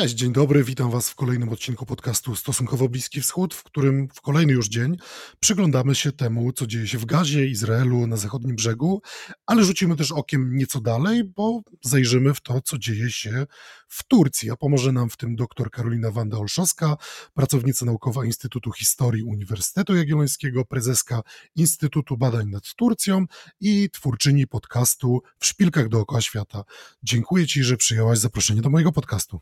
Cześć, dzień dobry, witam Was w kolejnym odcinku podcastu Stosunkowo Bliski Wschód, w którym w kolejny już dzień przyglądamy się temu, co dzieje się w Gazie, Izraelu, na zachodnim brzegu, ale rzucimy też okiem nieco dalej, bo zajrzymy w to, co dzieje się w Turcji. A pomoże nam w tym dr Karolina Wanda-Olszowska, pracownica naukowa Instytutu Historii Uniwersytetu Jagiellońskiego, prezeska Instytutu Badań nad Turcją i twórczyni podcastu W Szpilkach dookoła świata. Dziękuję Ci, że przyjęłaś zaproszenie do mojego podcastu.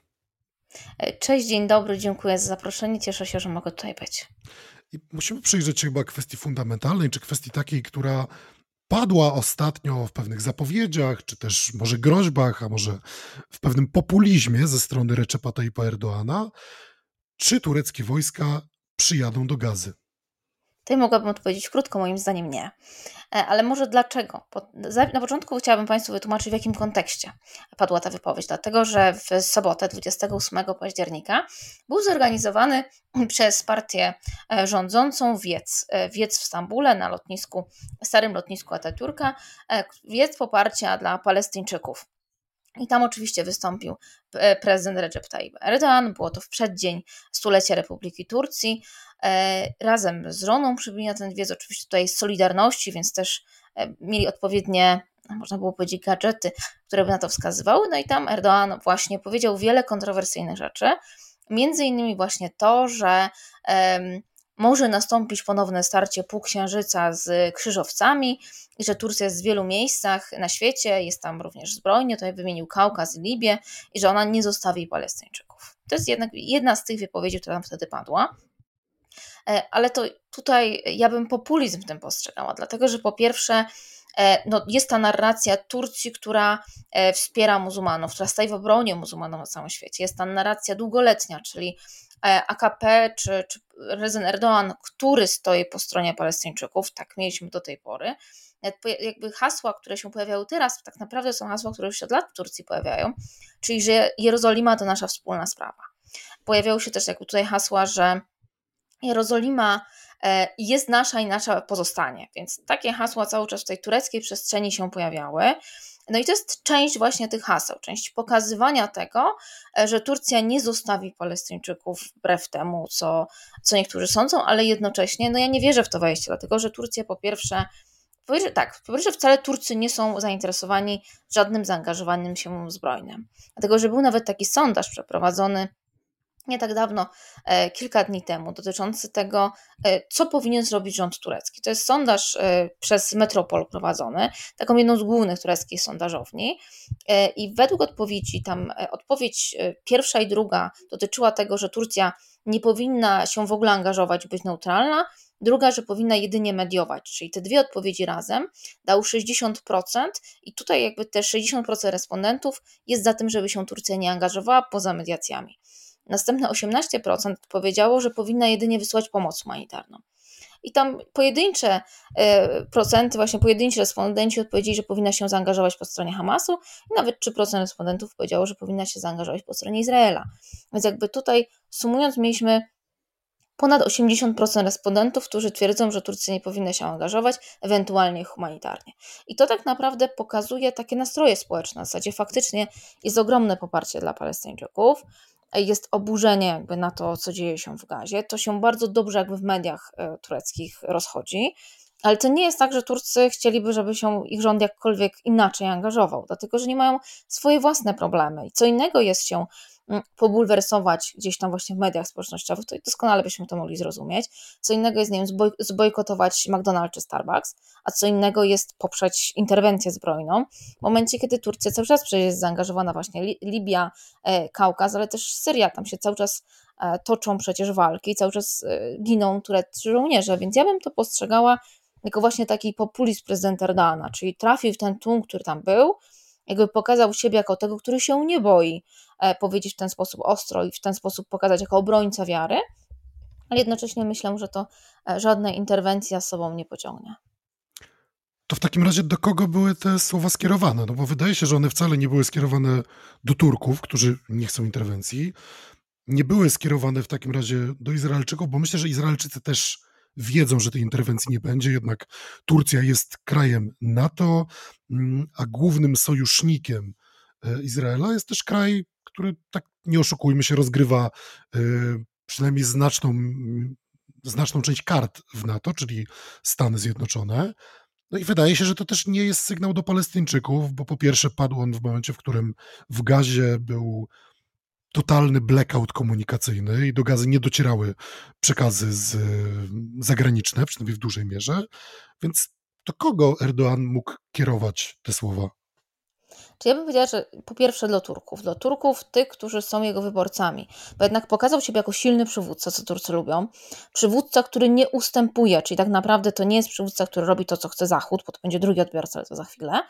Cześć, dzień dobry, dziękuję za zaproszenie. Cieszę się, że mogę tutaj być. I musimy przyjrzeć się chyba kwestii fundamentalnej, czy kwestii takiej, która padła ostatnio w pewnych zapowiedziach, czy też może groźbach, a może w pewnym populizmie ze strony Recepa Tayyipa Erdoana. Czy tureckie wojska przyjadą do Gazy? Tutaj mogłabym odpowiedzieć krótko, moim zdaniem nie. E, ale może dlaczego? Na początku chciałabym Państwu wytłumaczyć, w jakim kontekście padła ta wypowiedź. Dlatego, że w sobotę 28 października był zorganizowany przez partię e, rządzącą wiec, e, wiec w Stambule na lotnisku, starym lotnisku Ataturka, wiec poparcia dla Palestyńczyków. I tam oczywiście wystąpił prezydent Recep Tayyip Erdoğan. Było to w przeddzień stulecia Republiki Turcji. E, razem z żoną przybyli na ten wiec, oczywiście tutaj z Solidarności, więc też e, mieli odpowiednie, można było powiedzieć, gadżety, które by na to wskazywały. No i tam Erdoğan właśnie powiedział wiele kontrowersyjnych rzeczy. Między innymi właśnie to, że może nastąpić ponowne starcie półksiężyca z krzyżowcami i że Turcja jest w wielu miejscach na świecie, jest tam również zbrojnie, tutaj wymienił Kaukaz i Libię i że ona nie zostawi Palestyńczyków. To jest jednak jedna z tych wypowiedzi, która tam wtedy padła. E, ale to tutaj ja bym populizm w tym postrzegała, dlatego że po pierwsze e, no, jest ta narracja Turcji, która e, wspiera muzułmanów, która staje w obronie muzułmanów na całym świecie. Jest ta narracja długoletnia, czyli AKP czy, czy prezydent Erdoğan, który stoi po stronie Palestyńczyków, tak mieliśmy do tej pory. Jakby hasła, które się pojawiały teraz, tak naprawdę są hasła, które już od lat w Turcji pojawiają, czyli że Jerozolima to nasza wspólna sprawa. Pojawiały się też jakby tutaj hasła, że Jerozolima e, jest nasza i nasza pozostanie. Więc takie hasła cały czas w tej tureckiej przestrzeni się pojawiały. No i to jest część właśnie tych haseł, część pokazywania tego, e, że Turcja nie zostawi Palestyńczyków wbrew temu, co, co niektórzy sądzą, ale jednocześnie, no ja nie wierzę w to wejście, dlatego że Turcja po pierwsze, tak, po pierwsze wcale Turcy nie są zainteresowani żadnym zaangażowaniem się zbrojnym. Dlatego, że był nawet taki sondaż przeprowadzony nie tak dawno, e, kilka dni temu, dotyczący tego, e, co powinien zrobić rząd turecki. To jest sondaż e, przez Metropol prowadzony, taką jedną z głównych tureckich sondażowni. I według odpowiedzi, tam odpowiedź pierwsza i druga dotyczyła tego, że Turcja nie powinna się w ogóle angażować, być neutralna, druga, że powinna jedynie mediować, czyli te dwie odpowiedzi razem dały 60% i tutaj jakby te 60% respondentów jest za tym, żeby się Turcja nie angażowała poza mediacjami. Następne 18% powiedziało, że powinna jedynie wysłać pomoc humanitarną. I tam pojedyncze e, procenty, właśnie pojedynczy respondenci odpowiedzieli, że powinna się zaangażować po stronie Hamasu, i nawet 3% respondentów powiedziało, że powinna się zaangażować po stronie Izraela. Więc jakby tutaj sumując, mieliśmy ponad 80% respondentów, którzy twierdzą, że Turcja nie powinna się angażować, ewentualnie humanitarnie. I to tak naprawdę pokazuje takie nastroje społeczne. W zasadzie faktycznie jest ogromne poparcie dla Palestyńczyków jest oburzenie jakby na to, co dzieje się w Gazie. To się bardzo dobrze jakby w mediach e, tureckich rozchodzi. Ale to nie jest tak, że Turcy chcieliby, żeby się ich rząd jakkolwiek inaczej angażował, dlatego że nie mają swoje własne problemy. I co innego jest się Mm, pobulwersować gdzieś tam właśnie w mediach społecznościowych, to doskonale byśmy to mogli zrozumieć. Co innego jest, nie wiem, zboj, zbojkotować McDonald's czy Starbucks, a co innego jest poprzeć interwencję zbrojną. W momencie, kiedy Turcja cały czas przecież jest zaangażowana właśnie Libia, e, Kaukaz, ale też Syria, tam się cały czas e, toczą przecież walki, cały czas e, giną tureccy żołnierze, więc ja bym to postrzegała jako właśnie taki populizm prezydenta Erdoana, czyli trafił w ten tłum, który tam był, jakby pokazał siebie jako tego, który się nie boi e, powiedzieć w ten sposób ostro i w ten sposób pokazać jako obrońca wiary, ale jednocześnie myślę, że to e, żadna interwencja z sobą nie pociągnie. To w takim razie do kogo były te słowa skierowane? No bo wydaje się, że one wcale nie były skierowane do Turków, którzy nie chcą interwencji. Nie były skierowane w takim razie do Izraelczyków, bo myślę, że Izraelczycy też wiedzą, że tej interwencji nie będzie, jednak Turcja jest krajem NATO, mm, a głównym sojusznikiem e, Izraela jest też kraj, który tak nie oszukujmy się, rozgrywa y, przynajmniej znaczną, znaczną część kart w NATO, czyli Stany Zjednoczone. No i wydaje się, że to też nie jest sygnał do Palestyńczyków, bo po pierwsze padł on w momencie, w którym w gazie był totalny blackout komunikacyjny i do gazy nie docierały przekazy z, zagraniczne, przynajmniej w dużej mierze. Więc do kogo Erdoğan mógł kierować te słowa? Czy ja bym powiedziała, że po pierwsze dla Turków, dla Turków, tych, którzy są jego wyborcami, bo jednak pokazał siebie jako silny przywódca, co Turcy lubią, przywódca, który nie ustępuje, czyli tak naprawdę to nie jest przywódca, który robi to, co chce Zachód, bo to będzie drugi odbiorca, ale to za chwilę,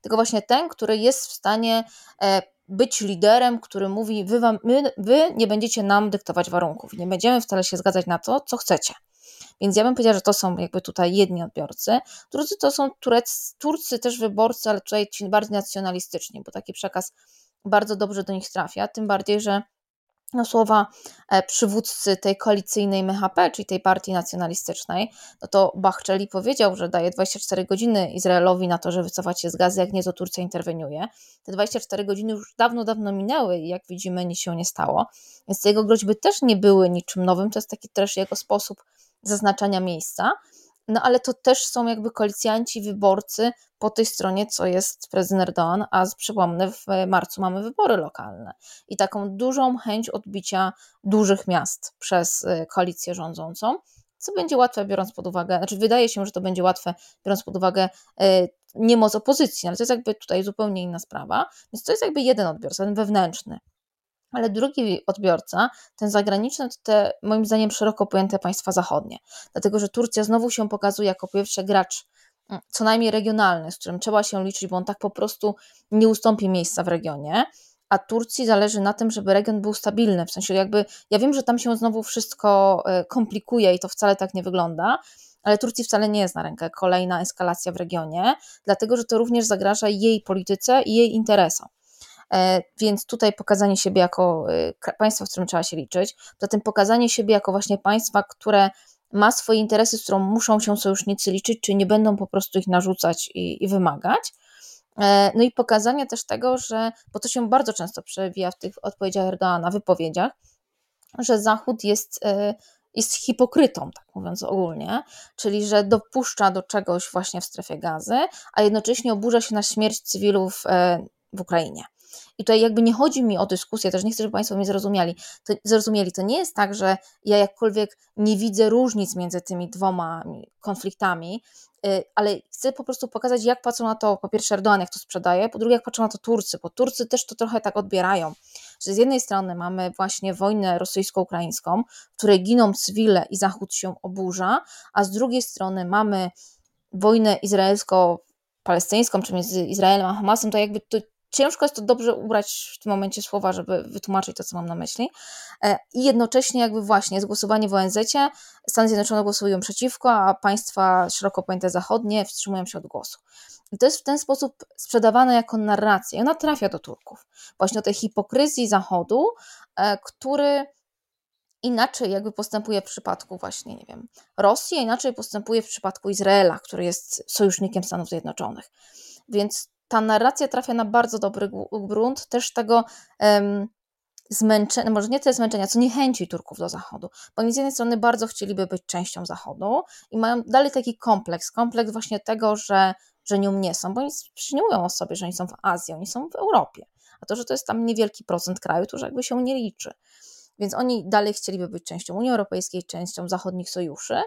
tylko właśnie ten, który jest w stanie e, być liderem, który mówi, wy, wam, my, wy nie będziecie nam dyktować warunków, nie będziemy wcale się zgadzać na to, co chcecie. Więc ja bym powiedziała, że to są jakby tutaj jedni odbiorcy. Drudzy to są Turec, Turcy też wyborcy, ale tutaj ci bardziej nacjonalistyczni, bo taki przekaz bardzo dobrze do nich trafia, tym bardziej, że no, słowa e, przywódcy tej koalicyjnej MHP, czyli tej partii nacjonalistycznej, no to Bachczeli powiedział, że daje 24 godziny Izraelowi na to, żeby wycofać się z gazy, jak nie to Turcja interweniuje. Te 24 godziny już dawno, dawno minęły i jak widzimy nic się nie stało, więc jego groźby też nie były niczym nowym, to jest taki też jego sposób zaznaczania miejsca, no ale to też są jakby koalicjanci, wyborcy po tej stronie, co jest prezydent Erdoğan, a przypomnę, w marcu mamy wybory lokalne i taką dużą chęć odbicia dużych miast przez y, koalicję rządzącą, co będzie łatwe biorąc pod uwagę, znaczy wydaje się, że to będzie łatwe biorąc pod uwagę y, niemoc opozycji, ale to jest jakby tutaj zupełnie inna sprawa, więc to jest jakby jeden odbiorca, ten wewnętrzny. Ale drugi odbiorca, ten zagraniczny, to te moim zdaniem szeroko pojęte państwa zachodnie. Dlatego, że Turcja znowu się pokazuje jako pierwszy gracz mm, co najmniej regionalny, z którym trzeba się liczyć, bo on tak po prostu nie ustąpi miejsca w regionie. A Turcji zależy na tym, żeby region był stabilny. W sensie, jakby ja wiem, że tam się znowu wszystko e, komplikuje i to wcale tak nie wygląda, ale Turcji wcale nie jest na rękę kolejna eskalacja w regionie, dlatego że to również zagraża jej polityce i jej interesom. E, więc tutaj pokazanie siebie jako e, państwa, z którym trzeba się liczyć, zatem pokazanie siebie jako właśnie państwa, które ma swoje interesy, z którą muszą się sojusznicy liczyć, czy nie będą po prostu ich narzucać i, i wymagać. E, no i pokazanie też tego, że, bo to się bardzo często przewija w tych odpowiedziach Erdoana, wypowiedziach, że Zachód jest, jest hipokrytą, tak mówiąc ogólnie, czyli że dopuszcza do czegoś właśnie w strefie gazy, a jednocześnie oburza się na śmierć cywilów w Ukrainie. I tutaj jakby nie chodzi mi o dyskusję, też nie chcę, żeby Państwo mnie zrozumieli. To, zrozumieli. To nie jest tak, że ja jakkolwiek nie widzę różnic między tymi dwoma konfliktami, y, ale chcę po prostu pokazać, jak patrzą na to, po pierwsze Erdogan, jak to sprzedaje, po drugie, jak patrzą na to Turcy, bo Turcy też to trochę tak odbierają, że z jednej strony mamy właśnie wojnę rosyjsko-ukraińską, w której giną cywile i Zachód się oburza, a z drugiej strony mamy wojnę izraelsko-palestyńską, czy między Izraelem a Hamasem, to jakby to ciężko jest to dobrze ubrać w tym momencie słowa, żeby wytłumaczyć to, co mam na myśli. E, I jednocześnie jakby właśnie jest głosowanie w ONZ, Stany Zjednoczone głosują przeciwko, a państwa szeroko pojęte zachodnie wstrzymują się od głosu. I to jest w ten sposób sprzedawane jako narracja. I ona trafia do Turków. Właśnie o tej hipokryzji Zachodu, e, który inaczej jakby postępuje w przypadku właśnie, nie wiem, Rosji, a inaczej postępuje w przypadku Izraela, który jest sojusznikiem Stanów Zjednoczonych. Więc ta narracja trafia na bardzo dobry grunt też tego um, zmęczenia, może nie tyle zmęczenia, co niechęci Turków do Zachodu, bo oni z jednej strony bardzo chcieliby być częścią Zachodu i mają dalej taki kompleks, kompleks właśnie tego, że, że nią nie są, bo oni nie mówią o sobie, że oni są w Azji, oni są w Europie, a to, że to jest tam niewielki procent kraju, to już jakby się nie liczy. Więc oni dalej chcieliby być częścią Unii Europejskiej, częścią zachodnich sojuszy,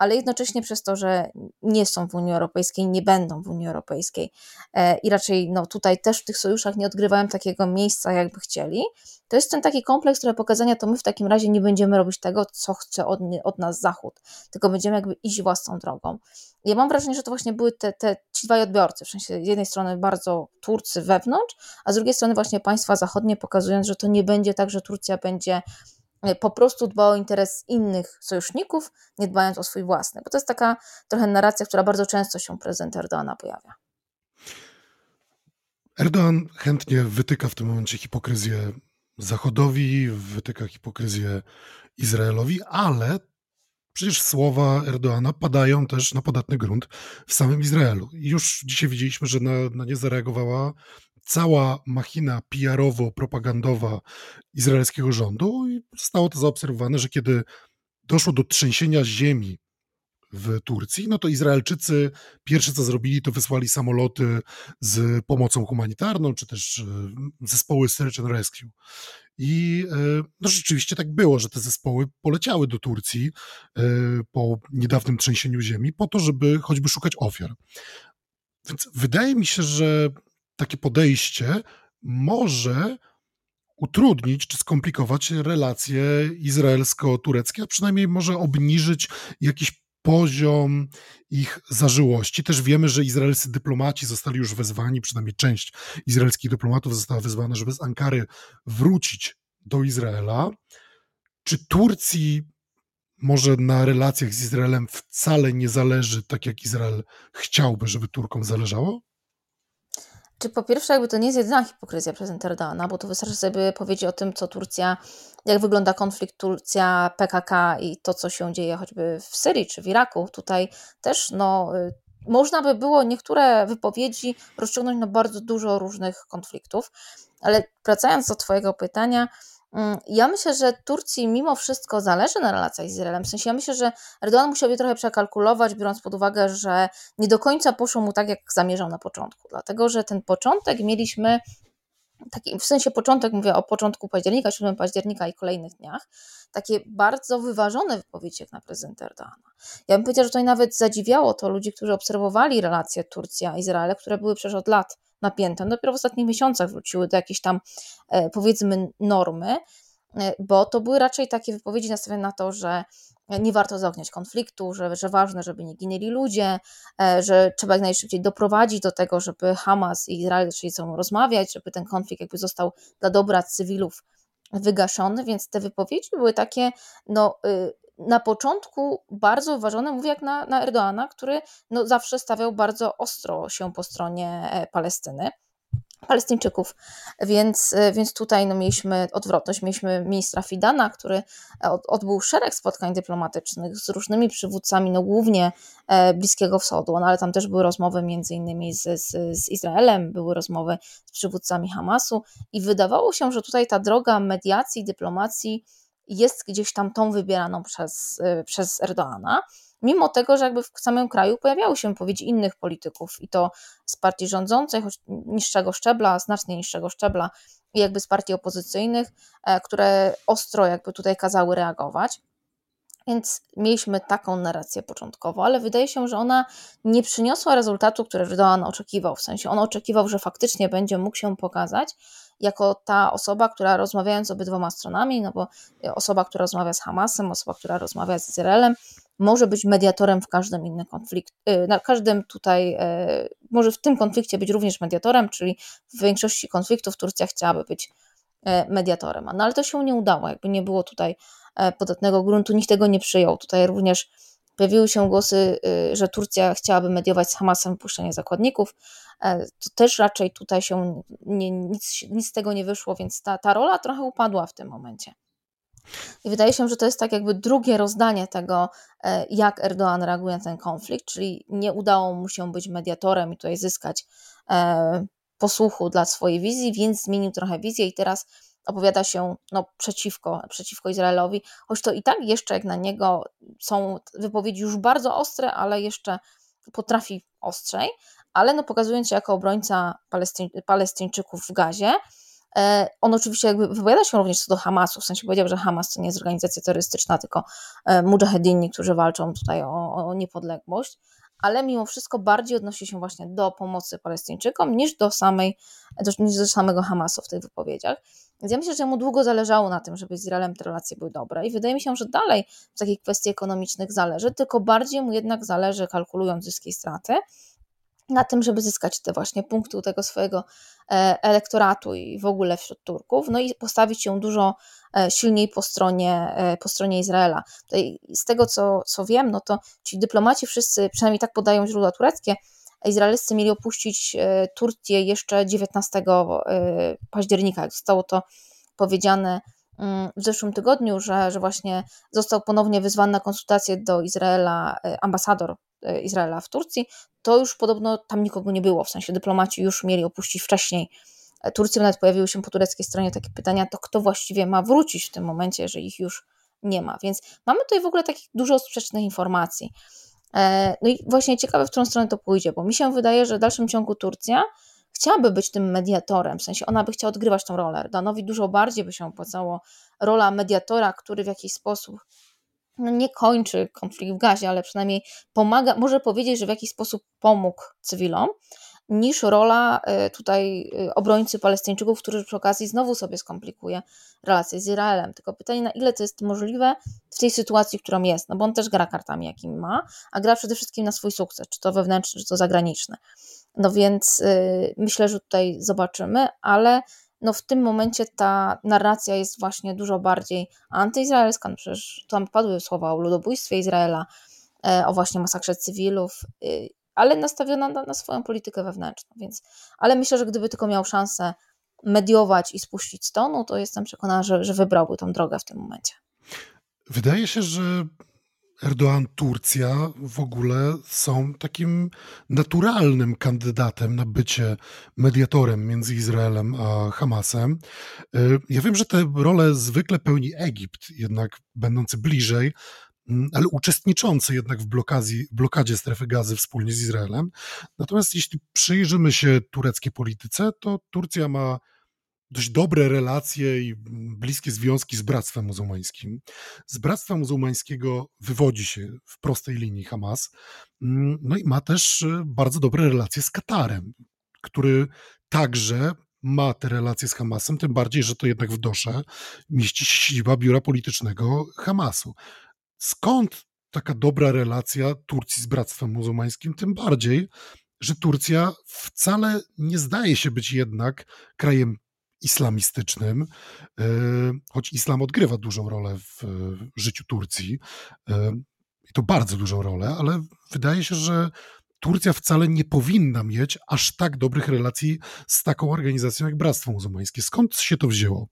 ale jednocześnie przez to, że nie są w Unii Europejskiej, nie będą w Unii Europejskiej e, i raczej no, tutaj też w tych sojuszach nie odgrywają takiego miejsca, jakby chcieli, to jest ten taki kompleks, który pokazania, to my w takim razie nie będziemy robić tego, co chce od, od nas Zachód, tylko będziemy jakby iść własną drogą. Ja mam wrażenie, że to właśnie były te, te ci dwaj odbiorcy, w sensie z jednej strony bardzo Turcy wewnątrz, a z drugiej strony właśnie państwa zachodnie, pokazując, że to nie będzie tak, że Turcja będzie po prostu dba o interes innych sojuszników, nie dbając o swój własny. Bo to jest taka trochę narracja, która bardzo często się prezydent Erdoana pojawia. Erdoğan chętnie wytyka w tym momencie hipokryzję Zachodowi, wytyka hipokryzję Izraelowi, ale przecież słowa Erdoana padają też na podatny grunt w samym Izraelu. Już dzisiaj widzieliśmy, że na, na nie zareagowała cała machina PR-owo-propagandowa izraelskiego rządu i zostało to zaobserwowane, że kiedy doszło do trzęsienia ziemi w Turcji, no to Izraelczycy pierwsze co zrobili, to wysłali samoloty z pomocą humanitarną, czy też e, zespoły Search and Rescue. I e, no rzeczywiście tak było, że te zespoły poleciały do Turcji e, po niedawnym trzęsieniu ziemi, po to, żeby choćby szukać ofiar. Więc wydaje mi się, że takie podejście może utrudnić czy skomplikować relacje izraelsko-tureckie, a przynajmniej może obniżyć jakiś poziom ich zażyłości. Też wiemy, że izraelscy dyplomaci zostali już wezwani, przynajmniej część izraelskich dyplomatów została wezwana, żeby z Ankary wrócić do Izraela. Czy Turcji może na relacjach z Izraelem wcale nie zależy tak, jak Izrael chciałby, żeby Turkom zależało? Czy po pierwsze, jakby to nie jest jedyna hipokryzja prezydenta Erdogana, bo to wystarczy sobie powiedzieć o tym, co Turcja, jak wygląda konflikt Turcja, PKK i to, co się dzieje choćby w Syrii czy w Iraku. Tutaj też no, y, można by było niektóre wypowiedzi rozciągnąć na bardzo dużo różnych konfliktów, ale wracając do Twojego pytania, ja myślę, że Turcji mimo wszystko zależy na relacjach z Izraelem. W sensie ja myślę, że Erdogan musiał je trochę przekalkulować, biorąc pod uwagę, że nie do końca poszło mu tak, jak zamierzał na początku. Dlatego, że ten początek mieliśmy taki, w sensie początek, mówię o początku października, 7 października i kolejnych dniach, takie bardzo wyważone wypowiedzi jak na prezydenta Erdogana. Ja bym powiedziała, że to nawet zadziwiało to ludzi, którzy obserwowali relacje Turcja-Izrael, które były przecież od lat napięte. Dopiero w ostatnich miesiącach wróciły do jakiejś tam, e, powiedzmy, normy, e, bo to były raczej takie wypowiedzi nastawione na to, że nie warto zaogniać konfliktu, że, że ważne, żeby nie ginęli ludzie, e, że trzeba jak najszybciej doprowadzić do tego, żeby Hamas i Izrael zaczęli ze sobą rozmawiać, żeby ten konflikt jakby został dla dobra cywilów wygaszony, więc te wypowiedzi były takie, no, y, na początku bardzo uważane, mówię jak na, na Erdoana, który no, zawsze stawiał bardzo ostro się po stronie e, Palestyny. Palestyńczyków, więc, e, więc tutaj no, mieliśmy odwrotność. Mieliśmy ministra Fidana, który odbył szereg spotkań dyplomatycznych z różnymi przywódcami, no głównie e, Bliskiego Wschodu, no, ale tam też były rozmowy między innymi z, z, z Izraelem, były rozmowy z przywódcami Hamasu i wydawało się, że tutaj ta droga mediacji, dyplomacji jest gdzieś tam tą wybieraną przez, y, przez Erdoana, mimo tego, że jakby w samym kraju pojawiały się wypowiedzi innych polityków i to z partii rządzącej, choć niższego szczebla, znacznie niższego szczebla i jakby z partii opozycyjnych, e, które ostro jakby tutaj kazały reagować. Więc mieliśmy taką narrację początkowo, ale wydaje się, że ona nie przyniosła rezultatu, który Erdogan oczekiwał. W sensie on oczekiwał, że faktycznie będzie mógł się pokazać jako ta osoba, która rozmawiając z obydwoma stronami, no bo osoba, która rozmawia z Hamasem, osoba, która rozmawia z Izraelem, może być mediatorem w każdym innym konflikcie, na każdym tutaj, e, może w tym konflikcie być również mediatorem, czyli w większości konfliktów Turcja chciałaby być e, mediatorem. No ale to się nie udało, jakby nie było tutaj e, podatnego gruntu, nikt tego nie przyjął. Tutaj również pojawiły się głosy, że Turcja chciałaby mediować z Hamasem wypuszczenie zakładników, E, to też raczej tutaj się nie, nic, nic z tego nie wyszło, więc ta, ta rola trochę upadła w tym momencie. I wydaje się, że to jest tak jakby drugie rozdanie tego, e, jak Erdoğan reaguje na ten konflikt, czyli nie udało mu się być mediatorem i tutaj zyskać e, posłuchu dla swojej wizji, więc zmienił trochę wizję i teraz opowiada się no, przeciwko, przeciwko Izraelowi, choć to i tak jeszcze jak na niego są wypowiedzi już bardzo ostre, ale jeszcze potrafi ostrzej, ale no pokazując się jako obrońca Palestyń, Palestyńczyków w Gazie, e, on oczywiście jakby wypowiada się również co do Hamasu, w sensie powiedział, że Hamas to nie jest organizacja terrorystyczna, tylko e, mujahedini, którzy walczą tutaj o, o niepodległość, ale mimo wszystko bardziej odnosi się właśnie do pomocy Palestyńczykom niż do, samej, niż do samego Hamasu w tych wypowiedziach. Więc ja myślę, że mu długo zależało na tym, żeby z Izraelem te relacje były dobre i wydaje mi się, że dalej w takich kwestii ekonomicznych zależy, tylko bardziej mu jednak zależy, kalkulując zyski i straty, na tym, żeby zyskać te właśnie punkty tego swojego e, elektoratu i w ogóle wśród Turków, no i postawić się dużo e, silniej po stronie, e, po stronie Izraela. Z tego, co, co wiem, no to ci dyplomaci wszyscy, przynajmniej tak podają źródła tureckie, izraelscy mieli opuścić Turcję jeszcze 19 października. Zostało to powiedziane mm, w zeszłym tygodniu, że, że właśnie został ponownie wyzwany na konsultacje do Izraela ambasador Izraela w Turcji, to już podobno tam nikogo nie było, w sensie dyplomaci już mieli opuścić wcześniej Turcją nawet pojawiły się po tureckiej stronie takie pytania, to kto właściwie ma wrócić w tym momencie, że ich już nie ma. Więc mamy tutaj w ogóle takich dużo sprzecznych informacji. E, no i właśnie ciekawe, w którą stronę to pójdzie, bo mi się wydaje, że w dalszym ciągu Turcja chciałaby być tym mediatorem, w sensie ona by chciała odgrywać tą rolę. Erdoganowi dużo bardziej by się opłacało rola mediatora, który w jakiś sposób no nie kończy konflikt w gazie, ale przynajmniej pomaga, może powiedzieć, że w jakiś sposób pomógł cywilom, niż rola e, tutaj e, obrońcy Palestyńczyków, który przy okazji znowu sobie skomplikuje relacje z Izraelem. Tylko pytanie, na ile to jest możliwe w tej sytuacji, którą jest, no bo on też gra kartami, jakim ma, a gra przede wszystkim na swój sukces, czy to wewnętrzny, czy to zagraniczny. No więc yy, myślę, że tutaj zobaczymy, ale no w tym momencie ta narracja jest właśnie dużo bardziej antyizraelska, no przecież tam padły słowa o ludobójstwie Izraela, e, o właśnie masakrze cywilów, y, ale nastawiona na, na, swoją politykę wewnętrzną, więc, ale myślę, że gdyby tylko miał szansę mediować i spuścić tonu, to jestem przekonana, że, że wybrałby tą drogę w tym momencie. Wydaje się, że Erdoğan, Turcja w ogóle są takim naturalnym kandydatem na bycie mediatorem między Izraelem a Hamasem. Y, ja wiem, że tę rolę zwykle pełni Egipt, jednak będący bliżej, mm, ale uczestniczący jednak w blokadzie, blokadzie strefy gazy wspólnie z Izraelem. Natomiast jeśli przyjrzymy się tureckiej polityce, to Turcja ma dość dobre relacje i bliskie związki z Bractwem Muzułmańskim. Z Bractwa Muzułmańskiego wywodzi się w prostej linii Hamas, mm, no i ma też y, bardzo dobre relacje z Katarem, który także ma te relacje z Hamasem, tym bardziej, że to jednak w Dosze mieści się siedziba biura politycznego Hamasu. Skąd taka dobra relacja Turcji z Bractwem Muzułmańskim? Tym bardziej, że Turcja wcale nie zdaje się być jednak krajem islamistycznym, e, choć islam odgrywa dużą rolę w życiu Turcji, e, i to bardzo dużą rolę, ale wydaje się, że Turcja wcale nie powinna mieć aż tak dobrych relacji z taką organizacją jak Bractwo Muzułmańskie. Skąd się to wzięło?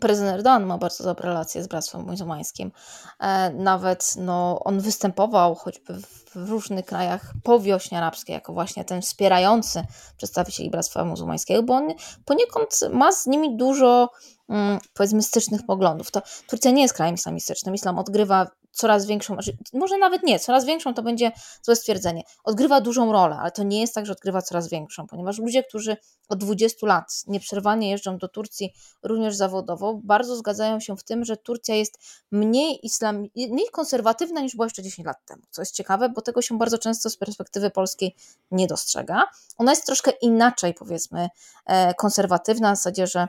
Prezydent Erdogan ma bardzo dobre relacje z Bractwem Muzułmańskim. E, nawet no, on występował choćby w różnych krajach po wiośnie arabskiej jako właśnie ten wspierający przedstawicieli Bractwa Muzułmańskiego, bo on poniekąd ma z nimi dużo mm, powiedzmy stycznych poglądów. To Turcja nie jest krajem islamistycznym. Islam odgrywa coraz większą, znaczy, może nawet nie, coraz większą to będzie złe stwierdzenie. Odgrywa dużą rolę, ale to nie jest tak, że odgrywa coraz większą, ponieważ ludzie, którzy od 20 lat nieprzerwanie jeżdżą do Turcji również zawodowo, bardzo zgadzają się w tym, że Turcja jest mniej islam, mniej konserwatywna niż była jeszcze 10 lat temu, co jest ciekawe, bo tego się bardzo często z perspektywy polskiej nie dostrzega. Ona jest troszkę inaczej, powiedzmy, e, konserwatywna, w zasadzie, że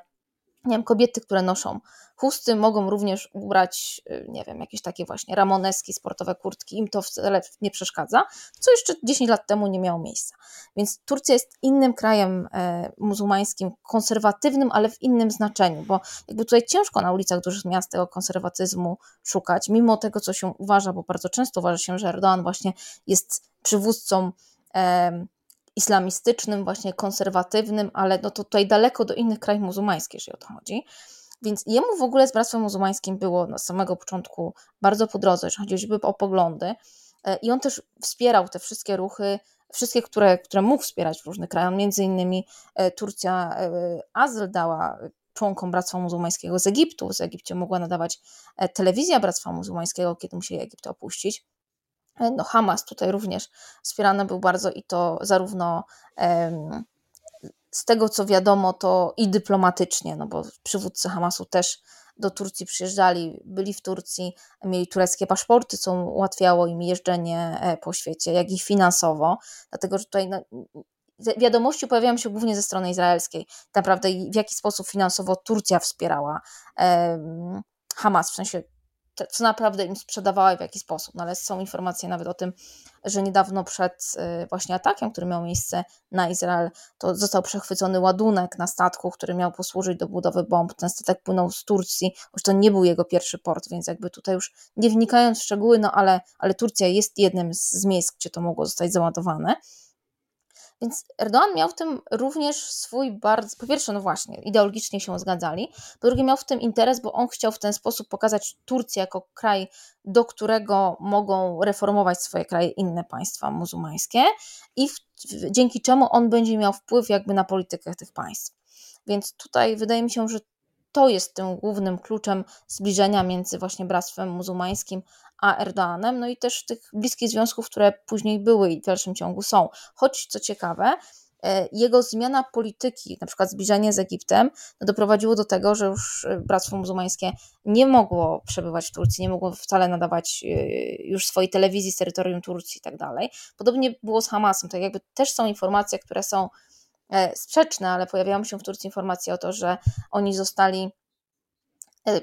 nie wiem, kobiety, które noszą chusty, mogą również ubrać, y, nie wiem, jakieś takie właśnie ramoneski, sportowe kurtki, im to wcale nie przeszkadza, co jeszcze 10 lat temu nie miało miejsca. Więc Turcja jest innym krajem e, muzułmańskim, konserwatywnym, ale w innym znaczeniu, bo jakby tutaj ciężko na ulicach dużych miast tego konserwatyzmu szukać, mimo tego, co się uważa, bo bardzo często uważa się, że Erdoğan właśnie jest przywódcą islamistycznym, właśnie konserwatywnym, ale no to tutaj daleko do innych krajów muzułmańskich, jeżeli o to chodzi. Więc jemu w ogóle z Bractwem Muzułmańskim było na samego początku bardzo po drodze, jeżeli choćby o poglądy. E, I on też wspierał te wszystkie ruchy, wszystkie, które, które mógł wspierać w różnych krajach. Między innymi e, Turcja e, azyl dała członkom Bractwa Muzułmańskiego z Egiptu. Z Egipcie mogła nadawać telewizja Bractwa Muzułmańskiego, kiedy musieli Egipt opuścić. E, no Hamas tutaj również wspierany był bardzo i to zarówno z tego co wiadomo, to i dyplomatycznie, no bo przywódcy Hamasu też do Turcji przyjeżdżali, byli w Turcji, mieli tureckie paszporty, co ułatwiało im jeżdżenie e, po świecie, jak i finansowo, dlatego że tutaj no, wiadomości pojawiają się głównie ze strony izraelskiej, naprawdę w jaki sposób finansowo Turcja wspierała Hamas, w sensie co naprawdę im sprzedawała i w jaki sposób. No ale są informacje nawet o tym, że niedawno przed y, właśnie atakiem, który miał miejsce na Izrael, to został przechwycony ładunek na statku, który miał posłużyć do budowy bomb. Ten statek płynął z Turcji, już to nie był jego pierwszy port, więc jakby tutaj już nie wnikając w szczegóły, no ale, ale Turcja jest jednym z miejsc, gdzie to mogło zostać załadowane. Więc Erdoğan miał w tym również swój bardzo, po pierwsze, no właśnie, ideologicznie się zgadzali, po drugie miał w tym interes, bo on chciał w ten sposób pokazać Turcję jako kraj, do którego mogą reformować swoje kraje inne państwa muzułmańskie i w, dzięki czemu on będzie miał wpływ jakby na politykę tych państw. Więc tutaj wydaje mi się, że to jest tym głównym kluczem zbliżenia między właśnie Bractwem Muzułmańskim a Erdoanem, no i też tych bliskich związków, które później były i w dalszym ciągu są. Choć co ciekawe, e, jego zmiana polityki, na przykład zbliżenie z Egiptem, no doprowadziło do tego, że już e, Bractwo Muzułmańskie nie mogło przebywać w Turcji, nie mogło wcale nadawać e, już swojej telewizji z terytorium Turcji i tak dalej. Podobnie było z Hamasem, tak jakby też są informacje, które są sprzeczne, ale pojawiają się w Turcji informacje o to, że oni zostali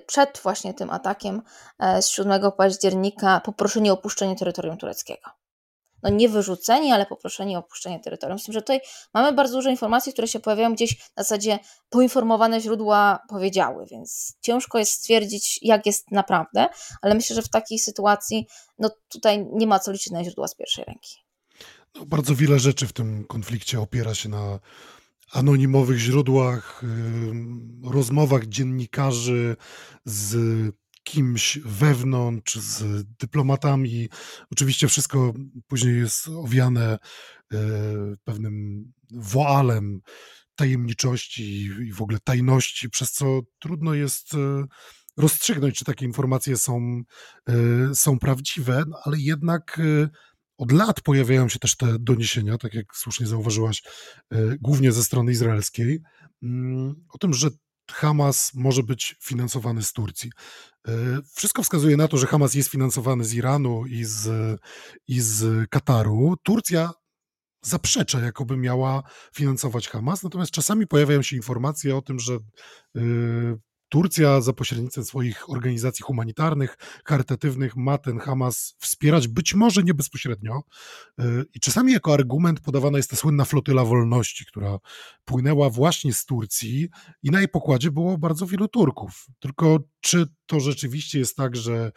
przed właśnie tym atakiem e, z 7 października poproszeni o opuszczenie terytorium tureckiego. No nie wyrzuceni, ale poproszeni o opuszczenie terytorium. Z tym, że tutaj mamy bardzo dużo informacji, które się pojawiają gdzieś na zasadzie poinformowane źródła powiedziały, więc ciężko jest stwierdzić, jak jest naprawdę, ale myślę, że w takiej sytuacji no tutaj nie ma co liczyć na źródła z pierwszej ręki. No, bardzo wiele rzeczy w tym konflikcie opiera się na anonimowych źródłach, rozmowach dziennikarzy z kimś wewnątrz, z dyplomatami. Oczywiście wszystko później jest owiane e, pewnym woalem tajemniczości i w ogóle tajności, przez co trudno jest e, rozstrzygnąć, czy takie informacje są, są prawdziwe, no, ale jednak od lat pojawiają się też te doniesienia, tak jak słusznie zauważyłaś, e, głównie ze strony izraelskiej, mm, o tym, że Hamas może być finansowany z Turcji. E, wszystko wskazuje na to, że Hamas jest finansowany z Iranu i z, i z Kataru. Turcja zaprzecza, jakoby miała finansować Hamas, natomiast czasami pojawiają się informacje o tym, że e, Turcja za pośrednictwem swoich organizacji humanitarnych, charytatywnych ma ten Hamas wspierać, być może nie bezpośrednio. Y, I czasami jako argument podawana jest ta słynna flotyla wolności, która płynęła właśnie z Turcji i na jej pokładzie było bardzo wielu Turków. Tylko czy to rzeczywiście jest tak, że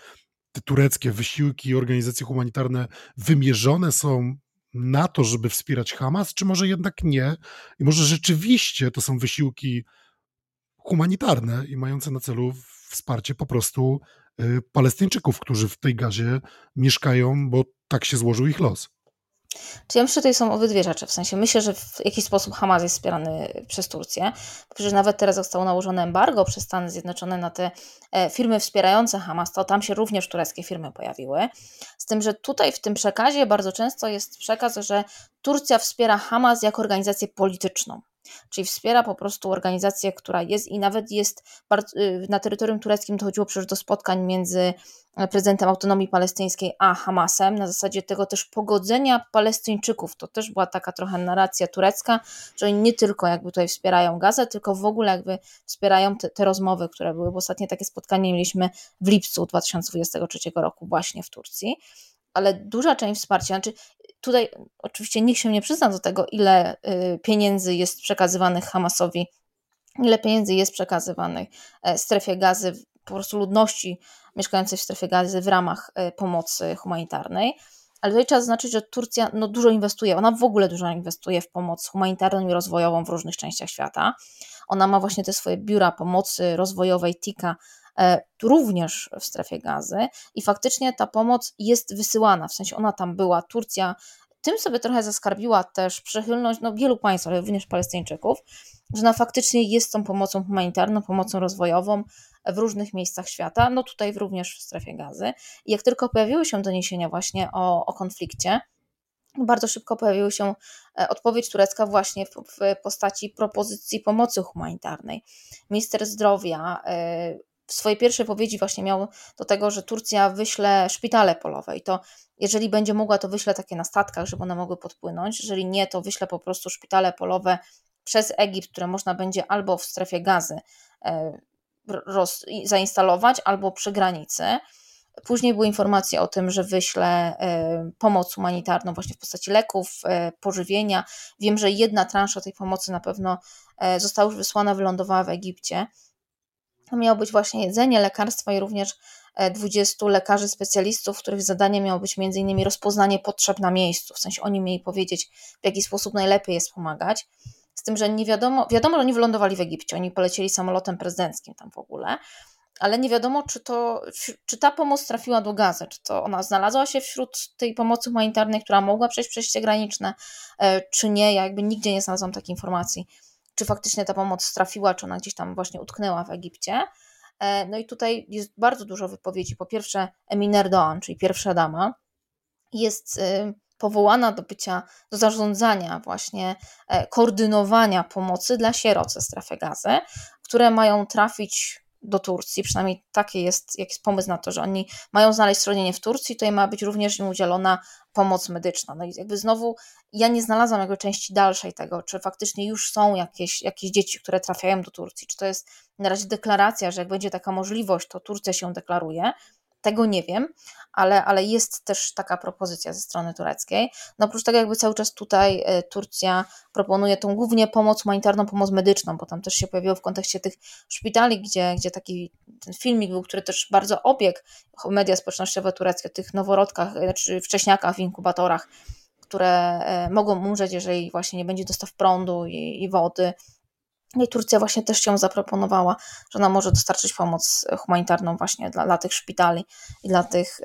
te tureckie wysiłki i organizacje humanitarne wymierzone są na to, żeby wspierać Hamas, czy może jednak nie? I może rzeczywiście to są wysiłki humanitarne i mające na celu wsparcie po prostu y, Palestyńczyków, którzy w tej gazie mieszkają, bo tak się złożył ich los. Czy ja myślę, że tutaj są obydwie rzeczy. W sensie myślę, że w jakiś sposób Hamas jest wspierany przez Turcję. Przecież nawet teraz zostało nałożone embargo przez Stany Zjednoczone na te e, firmy wspierające Hamas, to tam się również tureckie firmy pojawiły. Z tym, że tutaj w tym przekazie bardzo często jest przekaz, że Turcja wspiera Hamas jako organizację polityczną czyli wspiera po prostu organizację, która jest i nawet jest y, na terytorium tureckim dochodziło przecież do spotkań między e, prezydentem autonomii palestyńskiej a Hamasem, na zasadzie tego też pogodzenia Palestyńczyków. To też była taka trochę narracja turecka, że oni nie tylko jakby tutaj wspierają Gazę, tylko w ogóle jakby wspierają te, te rozmowy, które były, bo ostatnie takie spotkanie mieliśmy w lipcu 2023 roku właśnie w Turcji. Ale duża część wsparcia, znaczy tutaj oczywiście nikt się nie przyzna do tego, ile y, pieniędzy jest przekazywanych Hamasowi, ile pieniędzy jest przekazywanych e, strefie gazy, po prostu ludności mieszkającej w strefie gazy w ramach e, pomocy humanitarnej. Ale tutaj trzeba zaznaczyć, że Turcja no, dużo inwestuje, ona w ogóle dużo inwestuje w pomoc humanitarną i rozwojową w różnych częściach świata. Ona ma właśnie te swoje biura pomocy rozwojowej, TIKA, również w strefie gazy i faktycznie ta pomoc jest wysyłana, w sensie ona tam była, Turcja tym sobie trochę zaskarbiła też przychylność no, wielu państw, ale również Palestyńczyków, że ona faktycznie jest tą pomocą humanitarną, pomocą rozwojową w różnych miejscach świata, no tutaj również w strefie gazy. I jak tylko pojawiły się doniesienia właśnie o, o konflikcie, bardzo szybko pojawiła się e, odpowiedź turecka właśnie w, w postaci propozycji pomocy humanitarnej. Minister zdrowia e, w swojej pierwszej powiedzi właśnie miał do tego, że Turcja wyśle szpitale polowe i to jeżeli będzie mogła, to wyśle takie na statkach, żeby one mogły podpłynąć. Jeżeli nie, to wyśle po prostu szpitale polowe przez Egipt, które można będzie albo w strefie gazy e, roz, zainstalować, albo przy granicy. Później były informacje o tym, że wyśle e, pomoc humanitarną właśnie w postaci leków, e, pożywienia. Wiem, że jedna transza tej pomocy na pewno została już wysłana, wylądowała w Egipcie. To miało być właśnie jedzenie, lekarstwa i również 20 e, lekarzy specjalistów, których zadaniem miało być m.in. rozpoznanie potrzeb na miejscu. W sensie oni mieli powiedzieć, w jaki sposób najlepiej jest pomagać. Z tym, że nie wiadomo, wiadomo, że oni wylądowali w Egipcie, oni polecieli samolotem prezydenckim tam w ogóle, ale nie wiadomo, czy, to, czy ta pomoc trafiła do Gazy, czy to ona znalazła się wśród tej pomocy humanitarnej, która mogła przejść przejście graniczne, e, czy nie. Ja jakby nigdzie nie znalazłam takiej informacji czy faktycznie ta pomoc trafiła, czy ona gdzieś tam właśnie utknęła w Egipcie. E, no i tutaj jest bardzo dużo wypowiedzi. Po pierwsze, Emin Erdoğan, czyli pierwsza dama, jest y, powołana do bycia, do zarządzania właśnie, e, koordynowania pomocy dla sierot ze strefy gazy, które mają trafić do Turcji, przynajmniej taki jest, jakiś pomysł na to, że oni mają znaleźć schronienie w Turcji, tutaj ma być również im udzielona pomoc medyczna. No i jakby znowu ja nie znalazłam jakby części dalszej tego, czy faktycznie już są jakieś, jakieś dzieci, które trafiają do Turcji, czy to jest na razie deklaracja, że jak będzie taka możliwość, to Turcja się deklaruje, tego nie wiem, ale, ale jest też taka propozycja ze strony tureckiej. No oprócz tego jakby cały czas tutaj e, Turcja proponuje tą głównie pomoc humanitarną, pomoc medyczną, bo tam też się pojawiło w kontekście tych szpitali, gdzie, gdzie taki ten filmik był, który też bardzo obiegł media społecznościowe tureckie, o tych noworodkach, znaczy wcześniakach w inkubatorach, które e, mogą umrzeć, jeżeli właśnie nie będzie dostaw prądu i, i wody, no i Turcja właśnie też się zaproponowała, że ona może dostarczyć pomoc humanitarną właśnie dla, dla tych szpitali i dla tych y,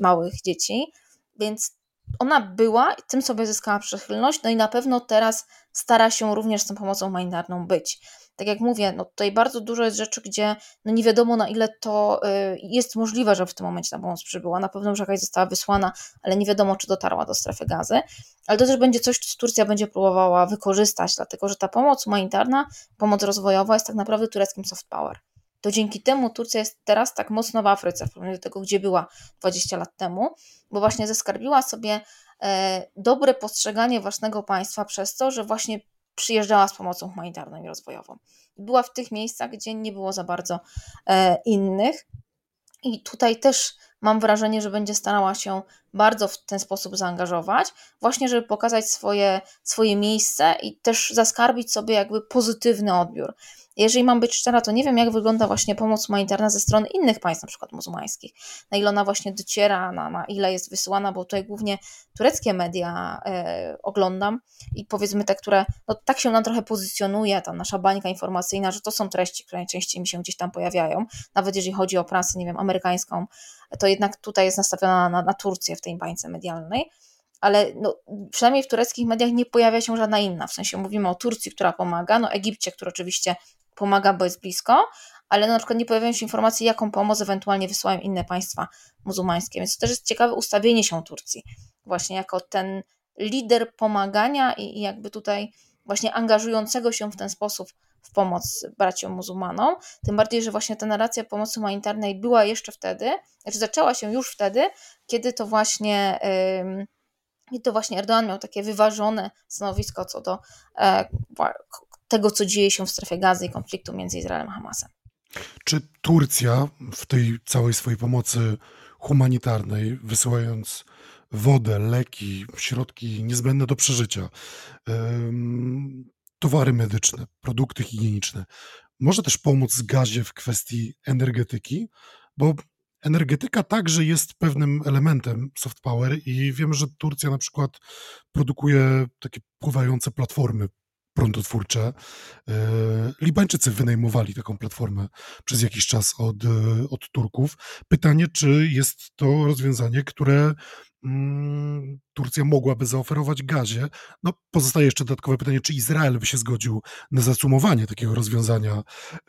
małych dzieci. Więc ona była i tym sobie zyskała przychylność, no i na pewno teraz stara się również z tą pomocą humanitarną być tak jak mówię, no tutaj bardzo dużo jest rzeczy, gdzie no nie wiadomo na ile to y, jest możliwe, że w tym momencie ta pomoc przybyła. Na pewno już jakaś została wysłana, ale nie wiadomo, czy dotarła do strefy gazy. Ale to też będzie coś, co Turcja będzie próbowała wykorzystać, dlatego że ta pomoc humanitarna, pomoc rozwojowa jest tak naprawdę tureckim soft power. To dzięki temu Turcja jest teraz tak mocno w Afryce, w porównaniu do tego, gdzie była 20 lat temu, bo właśnie zeskarbiła sobie e, dobre postrzeganie własnego państwa przez to, że właśnie przyjeżdżała z pomocą humanitarną i rozwojową. Była w tych miejscach, gdzie nie było za bardzo e, innych. I tutaj też mam wrażenie, że będzie starała się bardzo w ten sposób zaangażować, właśnie żeby pokazać swoje, swoje miejsce i też zaskarbić sobie jakby pozytywny odbiór. Jeżeli mam być szczera, to nie wiem, jak wygląda właśnie pomoc humanitarna ze strony innych państw, na przykład muzułmańskich. Na ile ona właśnie dociera, na, na ile jest wysyłana, bo tutaj głównie tureckie media e, oglądam i powiedzmy te, które no, tak się nam trochę pozycjonuje, ta nasza bańka informacyjna, że to są treści, które najczęściej mi się gdzieś tam pojawiają. Nawet jeżeli chodzi o prasę, nie wiem, amerykańską, to jednak tutaj jest nastawiona na, na Turcję w tej bańce medialnej ale no, przynajmniej w tureckich mediach nie pojawia się żadna inna. W sensie mówimy o Turcji, która pomaga, no Egipcie, który oczywiście pomaga, bo jest blisko, ale na przykład nie pojawiają się informacje, jaką pomoc ewentualnie wysyłają inne państwa muzułmańskie. Więc to też jest ciekawe ustawienie się Turcji, właśnie jako ten lider pomagania i, jakby tutaj właśnie angażującego się w ten sposób w pomoc braciom muzułmanom. Tym bardziej, że właśnie ta narracja pomocy humanitarnej była jeszcze wtedy, znaczy zaczęła się już wtedy, kiedy to właśnie. Yy, i to właśnie Erdoğan miał takie wyważone stanowisko co do e, tego, co dzieje się w strefie gazy i konfliktu między Izraelem a Hamasem. Czy Turcja w tej całej swojej pomocy humanitarnej, wysyłając wodę, leki, środki niezbędne do przeżycia, towary medyczne, produkty higieniczne, może też pomóc gazie w kwestii energetyki, bo energetyka także jest pewnym elementem soft power i wiemy, że Turcja na przykład produkuje takie pływające platformy prądotwórcze. E, Libańczycy wynajmowali taką platformę przez jakiś czas od, e, od Turków. Pytanie, czy jest to rozwiązanie, które mm, Turcja mogłaby zaoferować gazie. No, pozostaje jeszcze dodatkowe pytanie, czy Izrael by się zgodził na zacumowanie takiego rozwiązania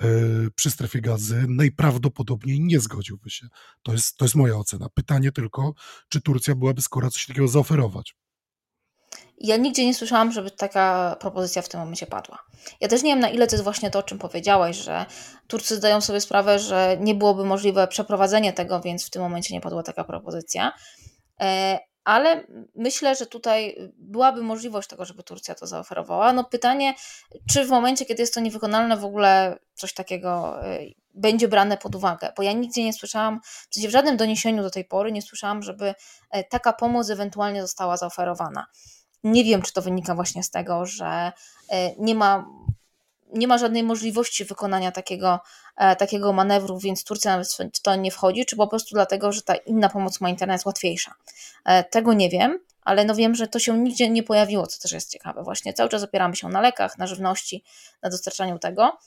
y, przy strefie gazy. Najprawdopodobniej nie zgodziłby się. To jest, to jest moja ocena. Pytanie tylko, czy Turcja byłaby skora coś takiego zaoferować. Ja nigdzie nie słyszałam, żeby taka propozycja w tym momencie padła. Ja też nie wiem, na ile to jest właśnie to, o czym powiedziałaś, że Turcy zdają sobie sprawę, że nie byłoby możliwe przeprowadzenie tego, więc w tym momencie nie padła taka propozycja. E, ale myślę, że tutaj byłaby możliwość tego, żeby Turcja to zaoferowała. No pytanie, czy w momencie, kiedy jest to niewykonalne, w ogóle coś takiego e, będzie brane pod uwagę, bo ja nigdzie nie słyszałam, w sensie w żadnym doniesieniu do tej pory nie słyszałam, żeby e, taka pomoc ewentualnie została zaoferowana. Nie wiem, czy to wynika właśnie z tego, że e, nie ma, nie ma żadnej możliwości wykonania takiego, e, takiego manewru, więc Turcja w to nie wchodzi, czy po prostu dlatego, że ta inna pomoc humanitarna jest łatwiejsza. E, tego nie wiem, ale no wiem, że to się nigdzie nie pojawiło, co też jest ciekawe. Właśnie cały czas opieramy się na lekach, na żywności, na dostarczaniu tego.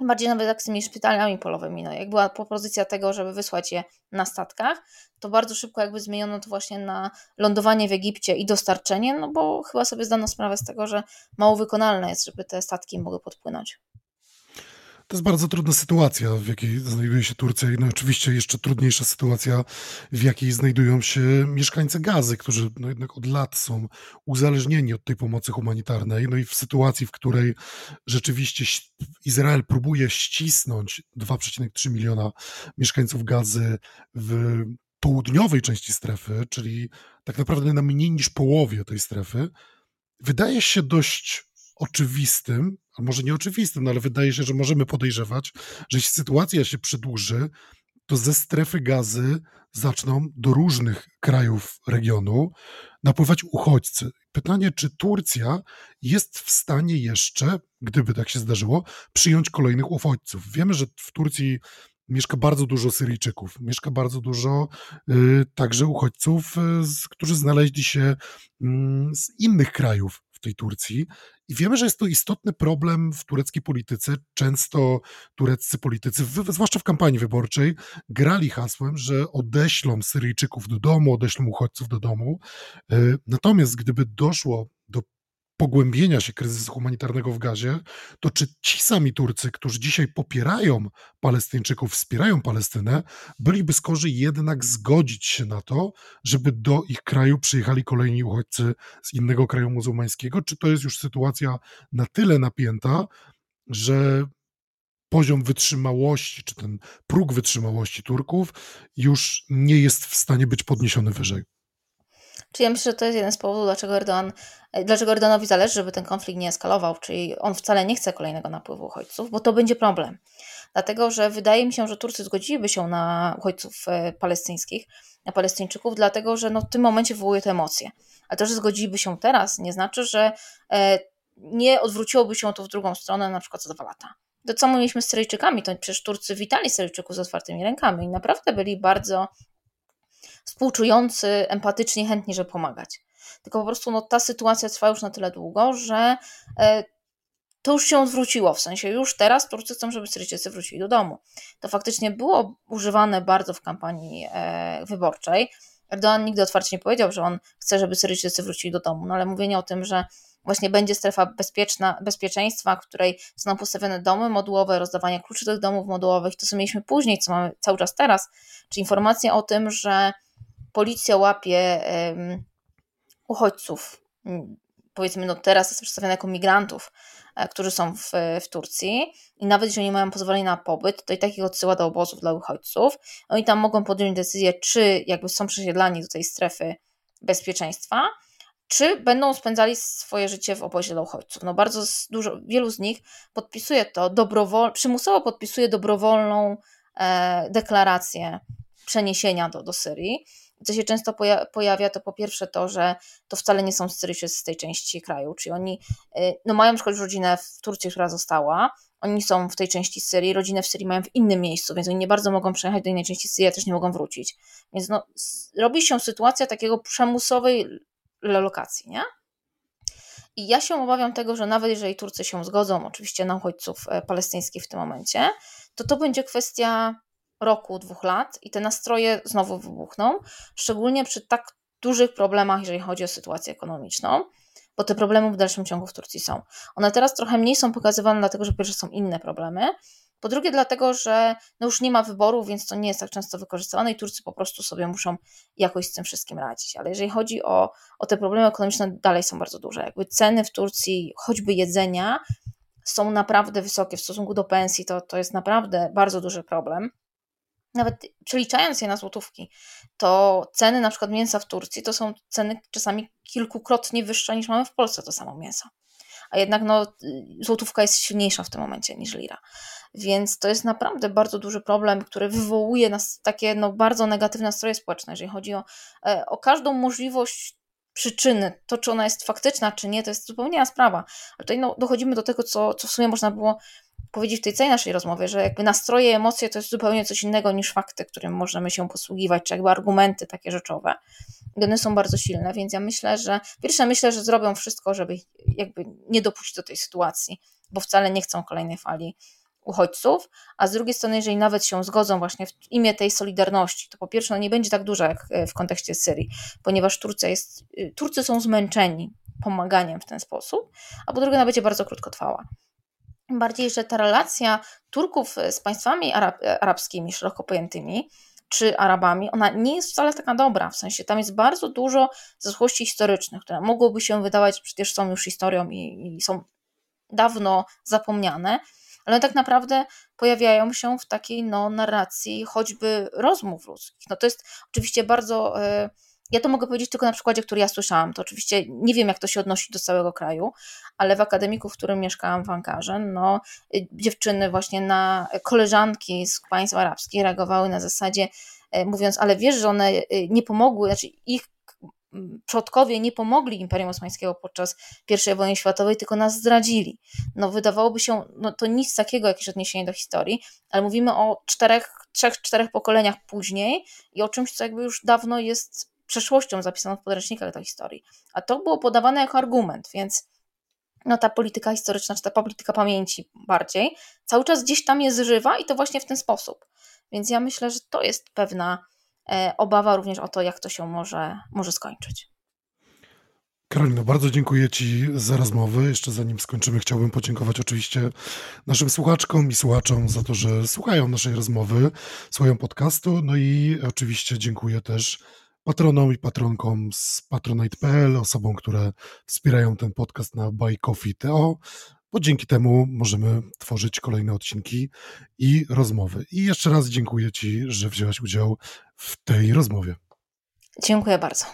Bardziej nawet jak z tymi szpitalami polowymi, no jak była propozycja tego, żeby wysłać je na statkach, to bardzo szybko jakby zmieniono to właśnie na lądowanie w Egipcie i dostarczenie, no bo chyba sobie zdano sprawę z tego, że mało wykonalne jest, żeby te statki mogły podpłynąć. To jest bardzo trudna sytuacja, w jakiej znajduje się Turcja i no oczywiście jeszcze trudniejsza sytuacja, w jakiej znajdują się mieszkańcy Gazy, którzy no jednak od lat są uzależnieni od tej pomocy humanitarnej. No i w sytuacji, w której rzeczywiście Izrael próbuje ścisnąć 2,3 miliona mieszkańców Gazy w południowej części strefy, czyli tak naprawdę na mniej niż połowie tej strefy, wydaje się dość oczywistym, a może nie oczywistym, no ale wydaje się, że możemy podejrzewać, że jeśli sytuacja się przedłuży, to ze strefy gazy zaczną do różnych krajów regionu napływać uchodźcy. Pytanie, czy Turcja jest w stanie jeszcze, gdyby tak się zdarzyło, przyjąć kolejnych uchodźców? Wiemy, że w Turcji mieszka bardzo dużo Syryjczyków, mieszka bardzo dużo y, także uchodźców, y, którzy znaleźli się y, z innych krajów tej Turcji. I wiemy, że jest to istotny problem w tureckiej polityce. Często tureccy politycy, zwłaszcza w kampanii wyborczej, grali hasłem, że odeślą Syryjczyków do domu, odeślą uchodźców do domu. E, natomiast gdyby doszło do pogłębienia się kryzysu humanitarnego w Gazie, to czy ci sami Turcy, którzy dzisiaj popierają Palestyńczyków, wspierają Palestynę, byliby skorzy jednak zgodzić się na to, żeby do ich kraju przyjechali kolejni uchodźcy z innego kraju muzułmańskiego? Czy to jest już sytuacja na tyle napięta, że poziom wytrzymałości, czy ten próg wytrzymałości Turków już nie jest w stanie być podniesiony wyżej? Czyli ja myślę, że to jest jeden z powodów, dlaczego, Erdogan, dlaczego Erdoganowi zależy, żeby ten konflikt nie eskalował, czyli on wcale nie chce kolejnego napływu uchodźców, bo to będzie problem. Dlatego, że wydaje mi się, że Turcy zgodziliby się na uchodźców e, palestyńskich, na Palestyńczyków, dlatego, że no w tym momencie wywołuje to emocje. A to, że zgodziliby się teraz, nie znaczy, że e, nie odwróciłoby się to w drugą stronę, na przykład za dwa lata. To co my mieliśmy z Syryjczykami, to przecież Turcy witali Syryjczyków z otwartymi rękami i naprawdę byli bardzo współczujący, empatycznie, chętni, żeby pomagać. Tylko po prostu no, ta sytuacja trwa już na tyle długo, że e, to już się odwróciło, w sensie już teraz Turcy chcą, żeby Syryjczycy wrócili do domu. To faktycznie było używane bardzo w kampanii e, wyborczej. Erdogan nigdy otwarcie nie powiedział, że on chce, żeby Syryjczycy wrócili do domu, no ale mówienie o tym, że właśnie będzie strefa bezpieczna, bezpieczeństwa, w której są postawione domy modułowe, rozdawanie kluczy do domów modułowych, to co mieliśmy później, co mamy cały czas teraz, czy informacja o tym, że policja łapie uchodźców, powiedzmy, no teraz jest przedstawione jako migrantów, e, którzy są w, w Turcji i nawet jeżeli mają pozwolenie na pobyt, to i tak ich odsyła do obozów dla uchodźców. Oni tam mogą podjąć decyzję, czy jakby są przesiedlani do tej strefy bezpieczeństwa, czy będą spędzali swoje życie w obozie dla uchodźców. No bardzo dużo, wielu z nich podpisuje to dobrowol, przymusowo podpisuje dobrowolną e, deklarację przeniesienia do, do Syrii co się często poja pojawia, to po pierwsze to, że to wcale nie są Syryjczycy z tej części kraju, czyli oni y, no, mają przykład rodzinę w Turcji, która została, oni są w tej części Syrii, rodzinę w Syrii mają w innym miejscu, więc oni nie bardzo mogą przejechać do innej części Syrii, a też nie mogą wrócić. Więc no, robi się sytuacja takiego przymusowej relokacji, nie? I ja się obawiam tego, że nawet jeżeli Turcy się zgodzą, oczywiście na uchodźców e, palestyńskich w tym momencie, to to będzie kwestia roku, dwóch lat i te nastroje znowu wybuchną, szczególnie przy tak dużych problemach, jeżeli chodzi o sytuację ekonomiczną, bo te problemy w dalszym ciągu w Turcji są. One teraz trochę mniej są pokazywane, dlatego że pierwsze są inne problemy, po drugie dlatego, że no już nie ma wyboru, więc to nie jest tak często wykorzystywane i Turcy po prostu sobie muszą jakoś z tym wszystkim radzić. Ale jeżeli chodzi o, o te problemy ekonomiczne, dalej są bardzo duże. Jakby ceny w Turcji, choćby jedzenia, są naprawdę wysokie w stosunku do pensji, to, to jest naprawdę bardzo duży problem nawet przeliczając je na złotówki, to ceny na przykład mięsa w Turcji to są ceny czasami kilkukrotnie wyższe niż mamy w Polsce to samo mięso. A jednak no, złotówka jest silniejsza w tym momencie niż lira. Więc to jest naprawdę bardzo duży problem, który wywołuje nas takie no, bardzo negatywne nastroje społeczne, jeżeli chodzi o, e, o każdą możliwość przyczyny, to czy ona jest faktyczna, czy nie, to jest zupełnie inna sprawa. Ale tutaj no, dochodzimy do tego, co, co w sumie można było powiedzieć w tej całej naszej rozmowie, że jakby nastroje, emocje to jest zupełnie coś innego niż fakty, którym możemy się posługiwać, czy jakby argumenty takie rzeczowe. I one są bardzo silne, więc ja myślę, że pierwsze myślę, że zrobią wszystko, żeby jakby nie dopuścić do tej sytuacji, bo wcale nie chcą kolejnej fali uchodźców, a z drugiej strony, jeżeli nawet się zgodzą właśnie w imię tej solidarności, to po pierwsze no nie będzie tak duża jak w kontekście Syrii, ponieważ Turcja jest, Turcy są zmęczeni pomaganiem w ten sposób, a po drugie ona będzie bardzo krótkotrwała. Bardziej, że ta relacja Turków z państwami arab, arabskimi, szeroko pojętymi, czy Arabami, ona nie jest wcale taka dobra, w sensie tam jest bardzo dużo zaszłości historycznych, które mogłoby się wydawać, przecież są już historią i, i są dawno zapomniane, ale tak naprawdę pojawiają się w takiej no, narracji choćby rozmów ludzkich. No to jest oczywiście bardzo... Yy, ja to mogę powiedzieć tylko na przykładzie, który ja słyszałam. To oczywiście nie wiem, jak to się odnosi do całego kraju, ale w akademiku, w którym mieszkałam w Ankarze, no, y, dziewczyny właśnie na koleżanki z państw arabskich reagowały na zasadzie, y, mówiąc, ale wiesz, że one y, nie pomogły, znaczy ich przodkowie nie pomogli Imperium Osmańskiego podczas I wojny światowej, tylko nas zdradzili. No wydawałoby się, no to nic takiego, jakieś odniesienie do historii, ale mówimy o czterech, trzech, czterech pokoleniach później i o czymś, co jakby już dawno jest przeszłością zapisaną w podręcznikach do historii. A to było podawane jako argument, więc no ta polityka historyczna, czy ta polityka pamięci bardziej, cały czas gdzieś tam jest żywa i to właśnie w ten sposób. Więc ja myślę, że to jest pewna e, obawa również o to, jak to się może, może skończyć. Karolino, bardzo dziękuję Ci za rozmowę. Jeszcze zanim skończymy, chciałbym podziękować oczywiście naszym słuchaczkom i słuchaczom za to, że słuchają naszej rozmowy, słuchają podcastu. No i oczywiście dziękuję też patronom i patronkom z patronite.pl, osobom, które wspierają ten podcast na buycoffee.to, bo dzięki temu możemy tworzyć kolejne odcinki i rozmowy. I jeszcze raz dziękuję Ci, że wziąłeś udział w tej rozmowie. Dziękuję bardzo.